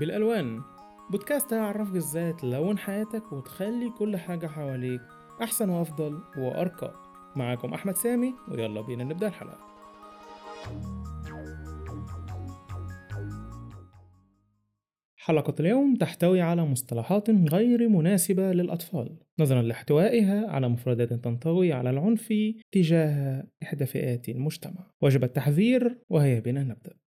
بالألوان. بودكاست هيعرفك إزاي تلون حياتك وتخلي كل حاجة حواليك أحسن وأفضل وأرقى. معاكم أحمد سامي ويلا بينا نبدأ الحلقة. حلقة اليوم تحتوي على مصطلحات غير مناسبة للأطفال. نظرا لاحتوائها على مفردات تنطوي على العنف تجاه إحدى فئات المجتمع. وجب التحذير وهيا بنا نبدأ.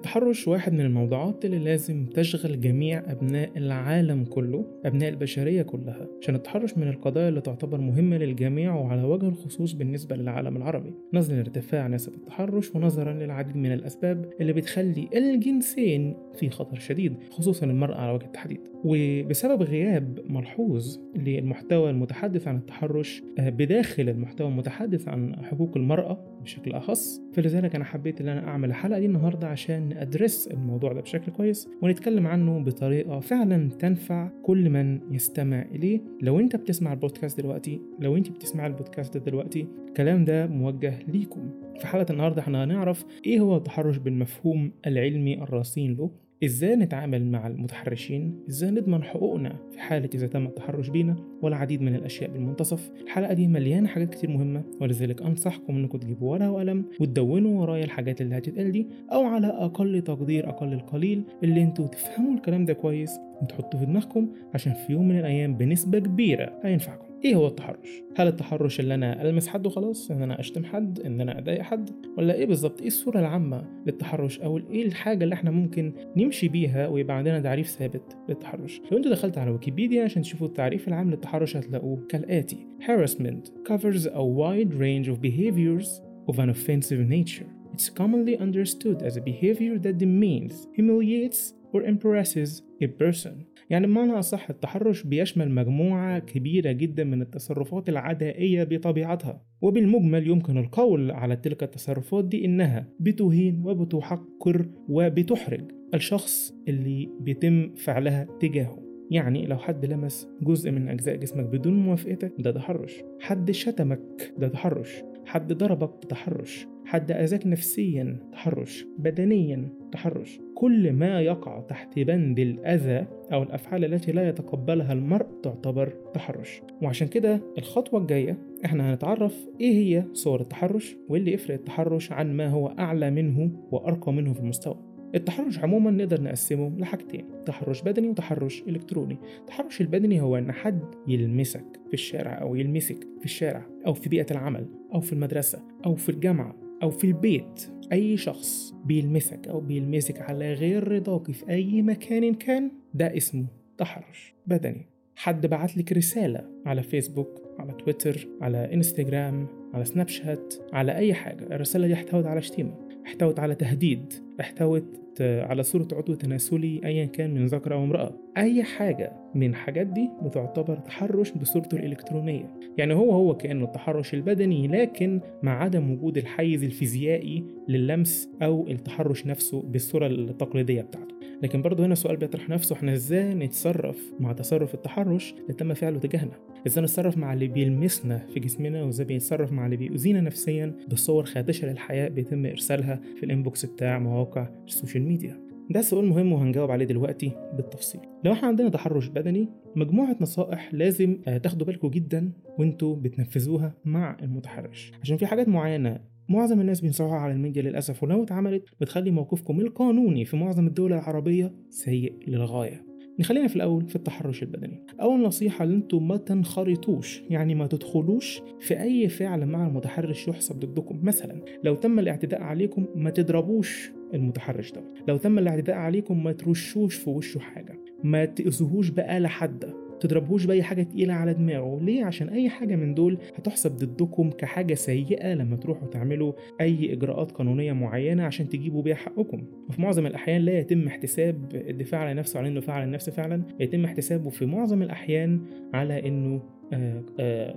التحرش واحد من الموضوعات اللي لازم تشغل جميع أبناء العالم كله أبناء البشرية كلها عشان التحرش من القضايا اللي تعتبر مهمة للجميع وعلى وجه الخصوص بالنسبة للعالم العربي. نظرا لارتفاع نسب التحرش ونظرا للعديد من الأسباب اللي بتخلي الجنسين في خطر شديد خصوصا المرأة على وجه التحديد. وبسبب غياب ملحوظ للمحتوى المتحدث عن التحرش بداخل المحتوى المتحدث عن حقوق المرأة بشكل أخص. فلذلك أنا حبيت إن أنا أعمل الحلقة دي النهاردة عشان نأدرس الموضوع ده بشكل كويس ونتكلم عنه بطريقة فعلا تنفع كل من يستمع إليه. لو أنت بتسمع البودكاست دلوقتي لو أنت بتسمع البودكاست ده دلوقتي الكلام ده موجه ليكم. في حلقة النهاردة إحنا هنعرف إيه هو التحرش بالمفهوم العلمي الرصين له إزاي نتعامل مع المتحرشين؟ إزاي نضمن حقوقنا في حالة إذا تم التحرش بينا والعديد من الأشياء بالمنتصف؟ الحلقة دي مليانة حاجات كتير مهمة ولذلك أنصحكم إنكم تجيبوا ورقة وقلم وتدونوا ورايا الحاجات اللي هتتقال دي أو على أقل تقدير أقل القليل اللي أنتوا تفهموا الكلام ده كويس وتحطوه في دماغكم عشان في يوم من الأيام بنسبة كبيرة هينفعكم. إيه هو التحرش؟ هل التحرش اللي أنا ألمس حد وخلاص؟ إن أنا أشتم حد؟ إن أنا أضايق حد؟ ولا إيه بالظبط؟ إيه الصورة العامة للتحرش؟ أو إيه الحاجة اللي إحنا ممكن نمشي بيها ويبقى عندنا تعريف ثابت للتحرش؟ لو أنتوا دخلت على ويكيبيديا عشان تشوفوا التعريف العام للتحرش هتلاقوه كالآتي harassment covers a wide range of behaviors of an offensive nature. It's commonly understood as a behavior that demeans, humiliates, or impresses a person. يعني بمعنى أصح التحرش بيشمل مجموعة كبيرة جدا من التصرفات العدائية بطبيعتها. وبالمجمل يمكن القول على تلك التصرفات دي إنها بتهين وبتحقر وبتحرج الشخص اللي بيتم فعلها تجاهه. يعني لو حد لمس جزء من أجزاء جسمك بدون موافقتك ده تحرش. حد شتمك ده تحرش. حد ضربك تحرش حد أذاك نفسيا تحرش بدنيا تحرش. كل ما يقع تحت بند الأذى أو الأفعال التي لا يتقبلها المرء تعتبر تحرش. وعشان كده الخطوة الجاية إحنا هنتعرف إيه هي صور التحرش واللي يفرق التحرش عن ما هو أعلى منه وأرقى منه في المستوى. التحرش عموما نقدر نقسمه لحاجتين تحرش بدني وتحرش إلكتروني. التحرش البدني هو أن حد يلمسك في الشارع أو يلمسك في الشارع أو في بيئة العمل أو في المدرسة أو في الجامعة أو في البيت. أي شخص بيلمسك أو بيلمسك على غير رضاك في أي مكان كان ده اسمه تحرش بدني. حد بعت لك رسالة على فيسبوك على تويتر على إنستجرام على سناب شات على أي حاجة الرسالة دي احتوت على شتيمة احتوت على تهديد احتوت على صورة عضو تناسلي أيا كان من ذكر أو امرأة. أي حاجة من الحاجات دي بتعتبر تحرش بصورته الإلكترونية. يعني هو هو كأنه التحرش البدني لكن مع عدم وجود الحيز الفيزيائي للمس أو التحرش نفسه بالصورة التقليدية بتاعته. لكن برضه هنا سؤال بيطرح نفسه إحنا إزاي نتصرف مع تصرف التحرش اللي تم فعله تجاهنا؟ إزاي نتصرف مع اللي بيلمسنا في جسمنا وإزاي بيتصرف مع اللي بيؤذينا نفسيا بصور خادشة للحياء بيتم إرسالها في ال inbox بتاع مواقع ال social media ده سؤال مهم وهنجاوب عليه دلوقتي بالتفصيل. لو إحنا عندنا تحرش بدني مجموعة نصائح لازم تاخدوا بالكم جدا وانتوا بتنفذوها مع المتحرش. عشان في حاجات معينة معظم الناس بينصحوها على الميديا للأسف ولو اتعملت بتخلي موقفكم القانوني في معظم الدول العربية سيء للغاية. نخلينا في الأول في التحرش البدني. أول نصيحة إن أنتم ما تنخرطوش يعني ما تدخلوش في أي فعل مع المتحرش يحسب ضدكم. مثلا لو تم الاعتداء عليكم ما تضربوش المتحرش ده لو تم الاعتداء عليكم ما ترشوش في وشه حاجة. ما تأذوهوش بآلة حادة تضربهوش بأي حاجة تقيلة على دماغه. ليه؟ عشان أي حاجة من دول هتحسب ضدكم كحاجة سيئة لما تروحوا تعملوا أي إجراءات قانونية معينة عشان تجيبوا بيها حقكم. وفي معظم الأحيان لا يتم احتساب الدفاع عن نفسه على إنه فعل النفس فعلا. يتم احتسابه في معظم الأحيان على إنه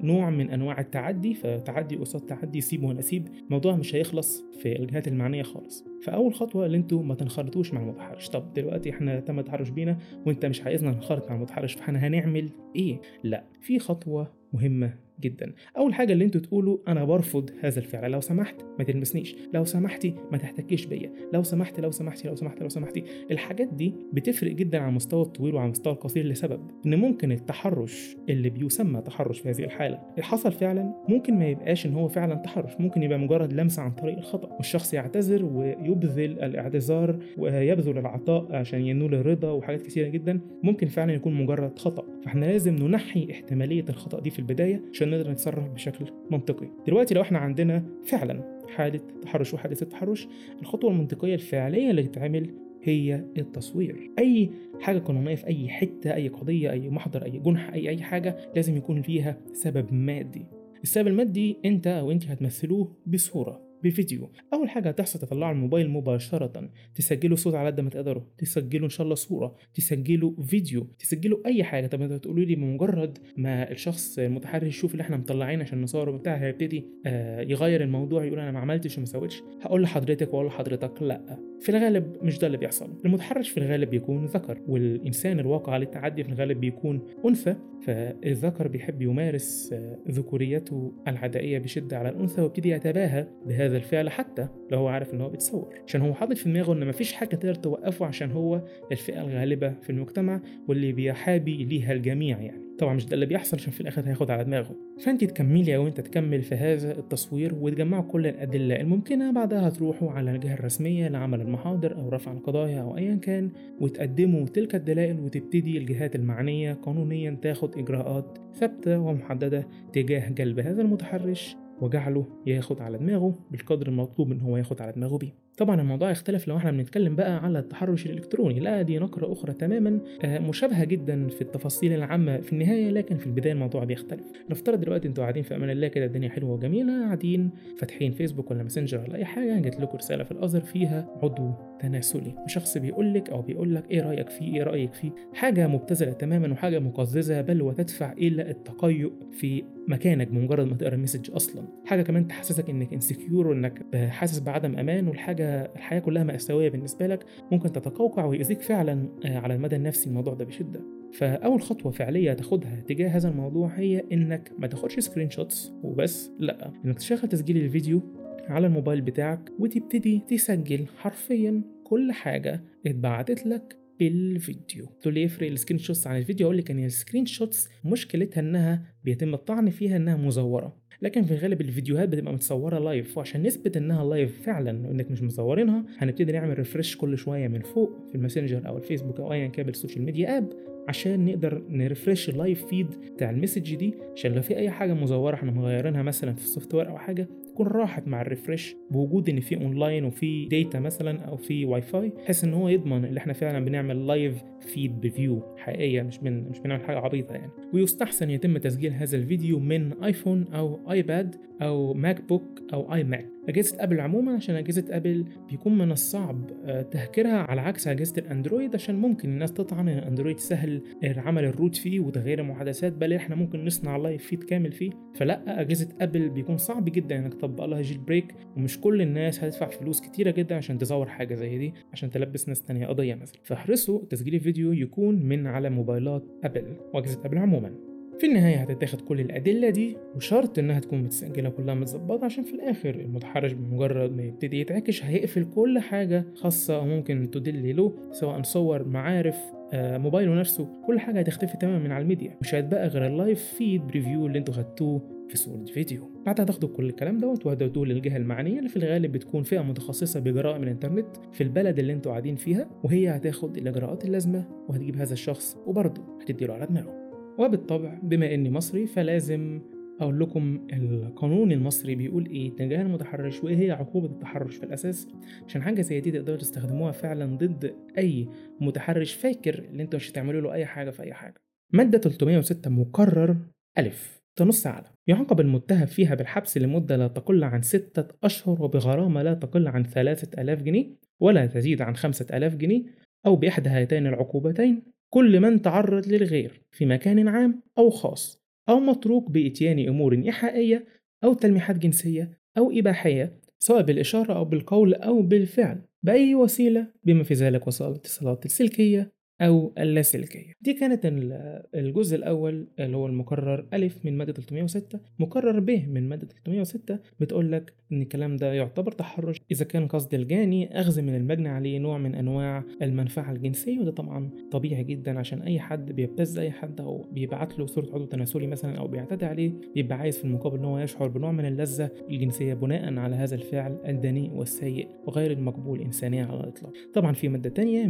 نوع من أنواع التعدي فتعدي قصاد تعدي سيب ونسيب الموضوع مش هيخلص في الجهات المعنية خالص. فأول خطوة اللي أنتوا ما تنخرطوش مع المتحرش. طب دلوقتي إحنا تم التحرش بينا وانت مش عايزنا ننخرط مع المتحرش فاحنا هنعمل إيه؟ لا في خطوة مهمة جدا. أول حاجة اللي أنتوا تقولوا أنا برفض هذا الفعل. لو سمحت ما تلمسنيش. لو سمحتي ما تحتكيش بيا. لو سمحت لو سمحتي لو سمحت لو سمحتي. الحاجات دي بتفرق جدا على المستوى الطويل وعلى المستوى القصير لسبب إن ممكن التحرش اللي بيسمى تحرش في هذه الحالة. اللي حصل فعلا ممكن ما يبقاش إن هو فعلا تحرش. ممكن يبقى مجرد لمسه عن طريق الخطأ. والشخص يعتذر ويبذل الاعتذار ويبذل العطاء عشان ينول الرضا وحاجات كثيرة جدا. ممكن فعلا يكون مجرد خطأ. فإحنا لازم ننحي احتمالية الخطأ دي في البداية عشان نقدر نتصرف بشكل منطقي. دلوقتي لو إحنا عندنا فعلا حالة تحرش وحادثه تحرش الخطوة المنطقية الفعلية اللي تتعمل هي التصوير. أي حاجة قانونية في أي حتة أي قضية أي محضر أي جنح أي أي حاجة لازم يكون فيها سبب مادي. السبب المادي أنت أو انت هتمثلوه بصورة. بفيديو. أول حاجة هتحصل تطلعوا الموبايل مباشرة. تسجلوا صوت على قد ما تقدروا. تسجلوا إن شاء الله صورة. تسجلوا فيديو. تسجلوا أي حاجة. طب أنتوا تقولوا لي بمجرد ما الشخص المتحرش يشوف اللي إحنا مطلعين عشان نصوره بتاع هيبتدي آه يغير الموضوع يقول أنا ما عملتش وما سويتش. هقول لحضرتك وأقول لحضرتك لأ. في الغالب مش ده اللي بيحصل. المتحرش في الغالب بيكون ذكر والإنسان الواقع عليه التعدي في الغالب بيكون أنثى. فالذكر بيحب يمارس ذكوريته العدائية بشدة على الأنثى ويبتدي يتباهى بهذا الفعل حتى لو هو عارف إن هو بيتصور. عشان هو حاطط في دماغه إن مفيش حاجة تقدر توقفه عشان هو الفئة الغالبة في المجتمع واللي بيحابي ليها الجميع يعني. طبعا مش ده اللي بيحصل عشان في الآخر هياخد على دماغه. فأنت تكملي أو أنت تكمل في هذا التصوير وتجمعوا كل الأدلة الممكنة بعدها هتروحوا على الجهة الرسمية لعمل المحاضر أو رفع القضايا أو ايا كان وتقدموا تلك الدلائل وتبتدي الجهات المعنية قانونيا تاخد إجراءات ثابتة ومحددة تجاه جلب هذا المتحرش وجعله ياخد على دماغه بالقدر المطلوب إن هو ياخد على دماغه بيه. طبعا الموضوع يختلف لو إحنا بنتكلم بقى على التحرش الإلكتروني. لا دي نقرة أخرى تماما مشابهة جدا في التفاصيل العامة في النهاية لكن في البداية الموضوع بيختلف. نفترض دلوقتي أنتوا قاعدين في أمان الله كده الدنيا حلوة وجميلة قاعدين فاتحين فيسبوك ولا ماسنجر ولا أي حاجة جات لكم رسالة في الازر فيها عضو تناسلي. وشخص بيقول لك أو بيقول لك إيه رأيك فيه إيه رأيك فيه. حاجة مبتذلة تماما وحاجة مقززة بل وتدفع إلى التقيؤ في مكانك بمجرد ما تقرأ ال message أصلا. حاجة كمان تحسسك إنك insecure وانك حاسس بعدم أمان والحاجة الحياة كلها مأساوية بالنسبة لك. ممكن تتقوقع ويأذيك فعلا على المدى النفسي الموضوع ده بشدة. فأول خطوة فعلية تاخدها تجاه هذا الموضوع هي إنك ما تاخدش screenshots وبس لأ. انك تشغل تسجيل الفيديو على الموبايل بتاعك وتبتدي تسجل حرفيا كل حاجة اتبعتت لك بالفيديو. تقول لي يفرق ال screenshots عن الفيديو. أقول لك إن ال screenshots مشكلتها إنها بيتم الطعن فيها إنها مزورة. لكن في الغالب الفيديوهات بتبقى متصورة live وعشان نثبت إنها live فعلا وإنك مش مصورينها هنبتدي نعمل refresh كل شوية من فوق في الماسنجر أو الفيسبوك أو ايا كان ال social media app عشان نقدر نرفرش ال live feed بتاع ال message دي. عشان لو في أي حاجة مزورة إحنا مغيرينها مثلا في ال software أو حاجة تكون راحت مع ال refresh بوجود إن في اونلاين وفي data مثلا أو في واي فاي بحيث إن هو يضمن إن إحنا فعلا بنعمل live feed preview حقيقيه مش من مش بنعمل حاجة عبيطة يعني. ويستحسن يتم تسجيل هذا الفيديو من ايفون أو ايباد أو ماك بوك أو اي ماك أجهزة ابل عموما عشان أجهزة ابل بيكون من الصعب تهكيرها على عكس أجهزة الأندرويد عشان ممكن الناس تطعن إن الأندرويد سهل عمل ال root فيه وتغيير المحادثات بل إحنا ممكن نصنع live feed كامل فيه. فلا أجهزة ابل بيكون صعب جدا إنك تطبق لها jailbreak ومش كل الناس هتدفع فلوس كتيرة جدا عشان تزور حاجة زي دي عشان تلبس ناس تانية قضية مثلا. فاحرصوا تسجيل الفيديو يكون من على موبايلات أبل وأجهزة أبل عموما. في النهاية هتتاخد كل الأدلة دي وشرط إنها تكون متسجلة كلها متظبطة عشان في الآخر المتحرش بمجرد ما يبتدي يتعكش هيقفل كل حاجة خاصة ممكن تدل له سواء صور معارف آه موبايله نفسه. كل حاجة هتختفي تماما من على الميديا. مش هيتبقى غير ال live feed preview اللي أنتوا خدتوه في صورة فيديو بعدها تاخدوا كل الكلام دوت وهتودوه للجهة المعنية اللي في الغالب بتكون فئة متخصصة بجرائم الإنترنت في البلد اللي أنتوا قاعدين فيها وهي هتاخد الإجراءات اللازمة وهتجيب هذا الشخص وبرضه هتديله على دماغه. وبالطبع بما إني مصري فلازم أقول لكم القانون المصري بيقول إيه؟ تجاه المتحرش وإيه هي عقوبة التحرش في الأساس؟ عشان حاجة زي دي تقدروا تستخدموها فعلا ضد أي متحرش فاكر اللي أنتوا مش هتعملوا له أي حاجة في أي حاجة. مادة 306 مقرر ألف. تنص على يعاقب المتهم فيها بالحبس لمدة لا تقل عن ستة أشهر وبغرامة لا تقل عن ثلاثة ألاف جنيه ولا تزيد عن خمسة ألاف جنيه أو بإحدى هاتين العقوبتين كل من تعرض للغير في مكان عام أو خاص أو متروك بإتيان أمور إيحائية أو تلميحات جنسية أو إباحية سواء بالإشارة أو بالقول أو بالفعل بأي وسيلة بما في ذلك وسائل الاتصالات السلكية أو اللاسلكية. دي كانت الجزء الأول اللي هو المكرر ألف من مادة 306 مكرر ب من مادة 306 بتقول لك إن الكلام ده يعتبر تحرش. إذا كان قصد الجاني أخذ من المجني عليه نوع من أنواع المنفعة الجنسية وده طبعا طبيعي جدا عشان أي حد بيبتز أي حد أو بيبعت له صورة عضو تناسلي مثلا أو بيعتدي عليه بيبقى عايز في المقابل إن هو يشعر بنوع من اللذة الجنسية بناء على هذا الفعل الدنيء والسيء وغير المقبول إنسانيا على الإطلاق. طبعا في مادة تانية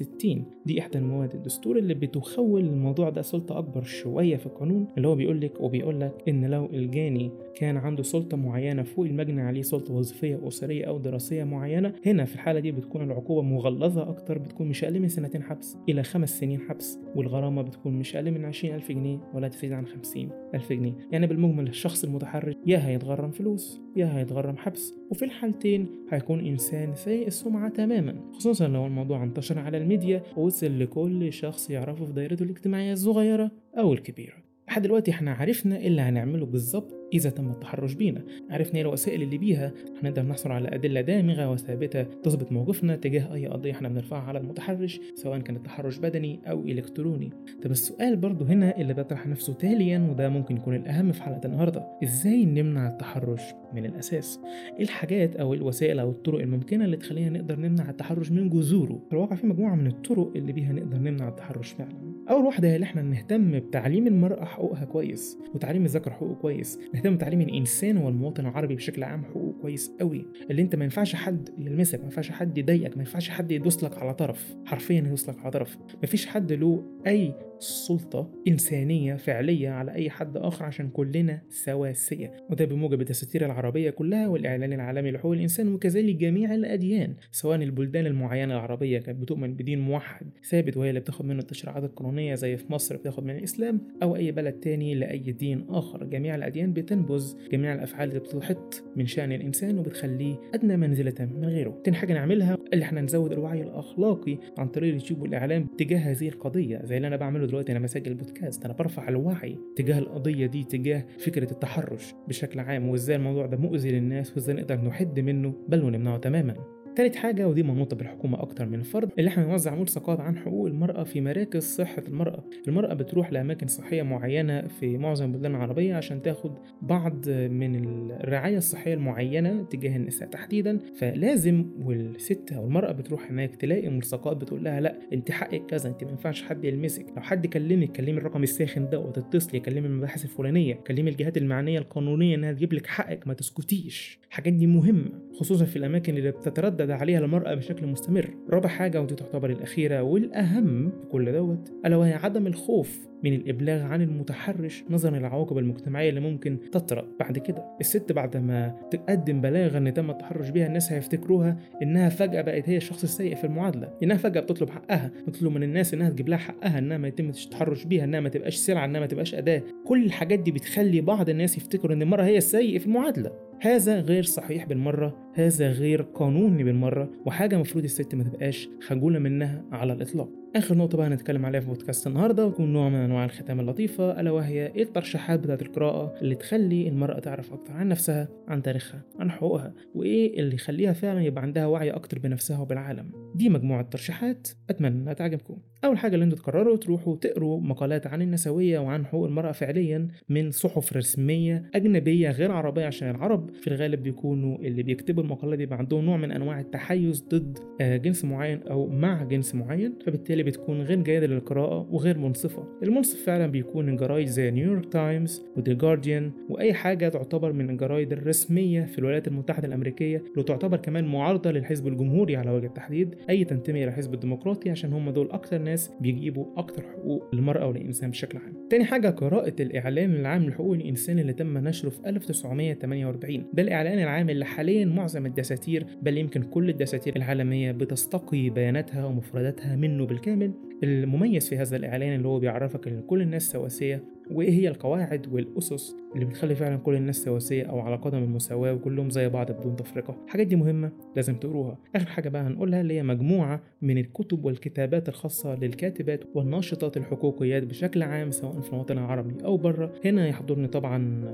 267 دي إحدى المواد الدستور اللي بتخول الموضوع ده. سلطة أكبر شوية في القانون اللي هو بيقول لك وبيقول لك إن لو الجاني كان عنده سلطة معينة فوق المجني عليه سلطة وظيفية أسرية أو دراسية معينة هنا في الحالة دي بتكون العقوبة مغلظة أكتر بتكون مش أقل من سنتين حبس إلى خمس سنين حبس والغرامة بتكون مش أقل من 20 ألف جنيه ولا تزيد عن 50 ألف جنيه. يعني بالمجمل الشخص المتحرش يا هيتغرم فلوس يا هيتغرم حبس وفي الحالتين هيكون إنسان سيء السمعة تماما خصوصا لو الموضوع انتشر على الميديا ووصل لكل شخص يعرفه في دايرته الاجتماعية الصغيرة أو الكبيرة. لحد دلوقتي إحنا عرفنا إيه اللي هنعمله بالظبط إذا تم التحرش بينا. عرفنا إيه الوسائل اللي بيها. هنقدر نحصل على أدلة دامغة وثابتة تثبت موقفنا تجاه أي قضية إحنا بنرفعها على المتحرش سواء كان التحرش بدني أو إلكتروني. طب السؤال برضو هنا اللي بيطرح نفسه تاليا وده ممكن يكون الأهم في حلقة النهاردة. إزاي نمنع التحرش من الأساس؟ إيه الحاجات أو الوسائل أو الطرق الممكنة اللي تخلينا نقدر نمنع التحرش من جذوره؟ في الواقع في مجموعة من الطرق اللي بيها نقدر نمنع التحرش فعلا. أول واحدة هي اللي إحنا نهتم بتعليم المرأة حقوقها كويس وتعليم الذكر حقوقه كويس. نهتم بتعليم الإنسان والمواطن العربي بشكل عام حقوقه كويس قوي. اللي انت ما ينفعش حد يلمسك ما ينفعش حد يضايقك ما ينفعش حد يدوس لك على طرف. حرفيا يدوس لك على طرف. ما فيش حد له أي سلطة إنسانية فعلية على أي حد آخر عشان كلنا سواسية وده بموجب الدساتير العربية كلها والإعلان العالمي لحقوق الإنسان وكذلك جميع الأديان سواء البلدان المعينة العربية كانت بتؤمن بدين موحد ثابت وهي اللي بتاخد منه التشريعات القانونية زي في مصر بتاخد من الإسلام أو أي بلد تاني لأي دين آخر. جميع الأديان بتنبذ جميع الأفعال اللي بتحط من شأن الإنسان وبتخليه أدنى منزلة من غيره. تاني حاجة نعملها اللي إحنا نزود الوعي الأخلاقي عن طريق اليوتيوب والإعلام تجاه هذه القضية زي اللي أنا بعمله دلوقتي أنا بسجل بودكاست. أنا برفع الوعي تجاه القضية دي تجاه فكرة التحرش بشكل عام وإزاي الموضوع ده مؤذي للناس وإزاي نقدر نحد منه بل ونمنعه تماما. تالت حاجة ودي منوطة بالحكومة أكتر من فرد اللي إحنا نوزع ملصقات عن حقوق المرأة في مراكز صحة المرأة. المرأة بتروح لأماكن صحية معينة في معظم البلدان العربية عشان تاخد بعض من الرعاية الصحية المعينة تجاه النساء تحديدا. فلازم والست أو المرأة بتروح هناك تلاقي ملصقات بتقول لها لأ أنت حقك كذا أنت ما ينفعش حد يلمسك. لو حد كلمك كلمي الرقم الساخن ده وتتصلي كلمي المباحث الفلانية كلمي الجهات المعنية القانونية إنها تجيب لك حقك ما تسكتيش. الحاجات دي مهمة خصوصا في الأماكن اللي بتتردد عليها المرأة بشكل مستمر. رابع حاجة ودي تعتبر الأخيرة والأهم في كل دوت ألا وهي عدم الخوف من الإبلاغ عن المتحرش نظرا للعواقب المجتمعية اللي ممكن تطرأ بعد كده. الست بعد ما تقدم بلاغا إن تم التحرش بيها الناس هيفتكروها إنها فجأة بقت هي الشخص السيء في المعادلة. إنها فجأة بتطلب حقها بتطلب من الناس إنها تجيب لها حقها إنها ما يتمش التحرش بيها إنها ما تبقاش سلعة إنها ما تبقاش أداة. كل الحاجات دي بتخلي بعض الناس يفتكروا إن المرأة هي السيء في المعادلة. هذا غير صحيح بالمرة هذا غير قانوني بالمرة وحاجة مفروض الست ما تبقاش خجولة منها على الإطلاق. آخر نقطة بقى هنتكلم عليها في بودكاست النهاردة وتكون نوع من أنواع الختام اللطيفة ألا وهي إيه الترشيحات بتاعة القراءة اللي تخلي المرأة تعرف أكتر عن نفسها عن تاريخها عن حقوقها وإيه اللي يخليها فعلا يبقى عندها وعي أكتر بنفسها وبالعالم. دي مجموعة ترشيحات أتمنى إنها تعجبكم. أول حاجة اللي أنتوا تقرروا تروحوا تقروا مقالات عن النسوية وعن حقوق المرأة فعليا من صحف رسمية أجنبية غير عربية عشان العرب في الغالب بيكونوا اللي بيكتبوا المقالة دي عندهم نوع من أنواع التحيز ضد جنس معين أو مع جنس معين فبالتالي بتكون غير جيدة للقراءة وغير منصفة. المنصف فعلا بيكون الجرايد زي نيويورك تايمز وذا جارديان وأي حاجة تعتبر من الجرايد الرسمية في الولايات المتحدة الأمريكية اللي تعتبر كمان معارضة للحزب الجمهوري على وجه التحديد أي تنتمي إلى الحزب الديمقراطي عشان هم دول أكتر ناس بيجيبوا أكتر حقوق للمرأة والإنسان بشكل عام. تاني حاجة قراءة الإعلان العام لحقوق الإنسان اللي تم نشره في 1948 ده الإعلان العام اللي حاليا معظم الدساتير بل يمكن كل الدساتير العالمية بتستقي بياناتها ومفرداتها منه بالكامل. المميز في هذا الإعلان اللي هو بيعرفك إن كل الناس سواسية وإيه هي القواعد والأسس اللي بتخلي فعلا كل الناس سواسية أو على قدم المساواة وكلهم زي بعض بدون تفرقة؟ الحاجات دي مهمة لازم تقروها. آخر حاجة بقى هنقولها اللي هي مجموعة من الكتب والكتابات الخاصة للكاتبات والناشطات الحقوقيات بشكل عام سواء في الوطن العربي أو بره. هنا يحضرني طبعا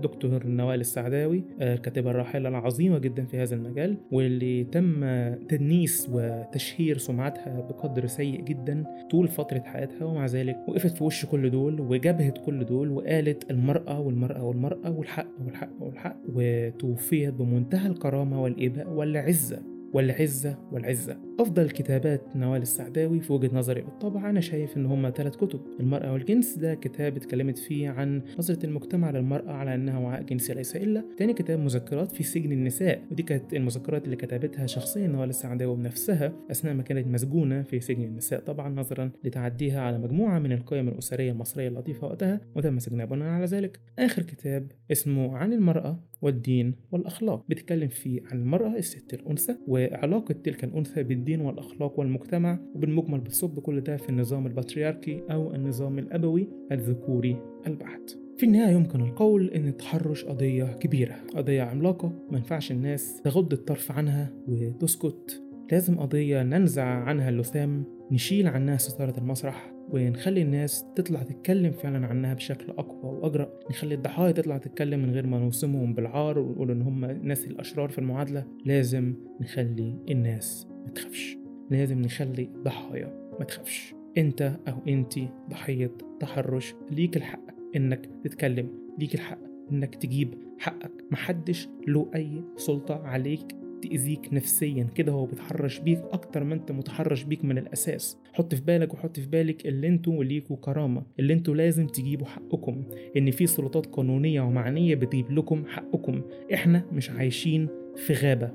دكتور نوال السعداوي الكاتبة الراحلة العظيمة جدا في هذا المجال واللي تم تدنيس وتشهير سمعتها بقدر سيء جدا طول فترة حياتها ومع ذلك وقفت في وش كل دول وجبهت كل دول وقالت المرأة والمرأة والمرأة والحق والحق والحق وتوفيت بمنتهى الكرامة والإباء والعزة. والعزة والعزة. أفضل كتابات نوال السعداوي في وجهة نظري. بالطبع أنا شايف إن هما ثلاث كتب. المرأة والجنس ده كتاب اتكلمت فيه عن نظرة المجتمع للمرأة على أنها وعاء جنسي ليس إلا. تاني كتاب مذكرات في سجن النساء ودي كانت المذكرات اللي كتبتها شخصيا نوال السعداوي بنفسها أثناء ما كانت مسجونة في سجن النساء طبعا نظرا لتعديها على مجموعة من القيم الأسرية المصرية اللطيفة وقتها وتم سجنها بناء على ذلك. آخر كتاب اسمه عن المرأة والدين والأخلاق. بتتكلم فيه عن المرأة الست الأنثى وعلاقة تلك الأنثى بالدين والأخلاق والمجتمع وبالمجمل بتصب كل ده في النظام البطريركي أو النظام الأبوي الذكوري البحت في النهاية يمكن القول إن التحرش قضية كبيرة قضية عملاقة ما ينفعش الناس تغض الطرف عنها وتسكت. لازم قضية ننزع عنها اللثام نشيل عنها ستارة المسرح ونخلي الناس تطلع تتكلم فعلا عنها بشكل أقوى وأجرأ. نخلي الضحايا تطلع تتكلم من غير ما نوصمهم بالعار ونقول إن هم الناس الأشرار في المعادلة. لازم نخلي الناس ما تخافش. لازم نخلي الضحايا ما تخافش. أنت أو أنتي ضحية تحرش ليك الحق إنك تتكلم ليك الحق إنك تجيب حقك. محدش له أي سلطة عليك. تأذيك نفسيا كده هو بيتحرش بيك أكتر ما أنت متحرش بيك من الأساس. حط في بالك وحط في بالك اللي أنتوا ليكوا كرامة اللي أنتوا لازم تجيبوا حقكم إن في سلطات قانونية ومعنية بتجيب لكم حقكم. إحنا مش عايشين في غابة.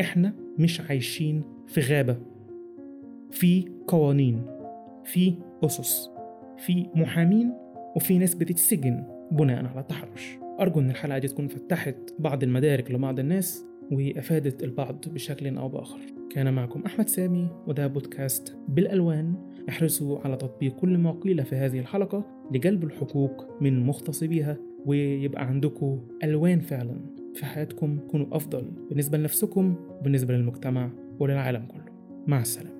إحنا مش عايشين في غابة. في قوانين في أسس في محامين وفي ناس بتتسجن بناء على التحرش أرجو إن الحلقة دي تكون فتحت بعض المدارك لبعض الناس وأفادت البعض بشكل أو بآخر. كان معكم أحمد سامي وده بودكاست بالألوان. احرصوا على تطبيق كل ما قيل في هذه الحلقة لجلب الحقوق من مغتصبيها ويبقى عندكم ألوان فعلا. في حياتكم تكونوا أفضل. بالنسبة لنفسكم وبالنسبة للمجتمع وللعالم كله. مع السلامة.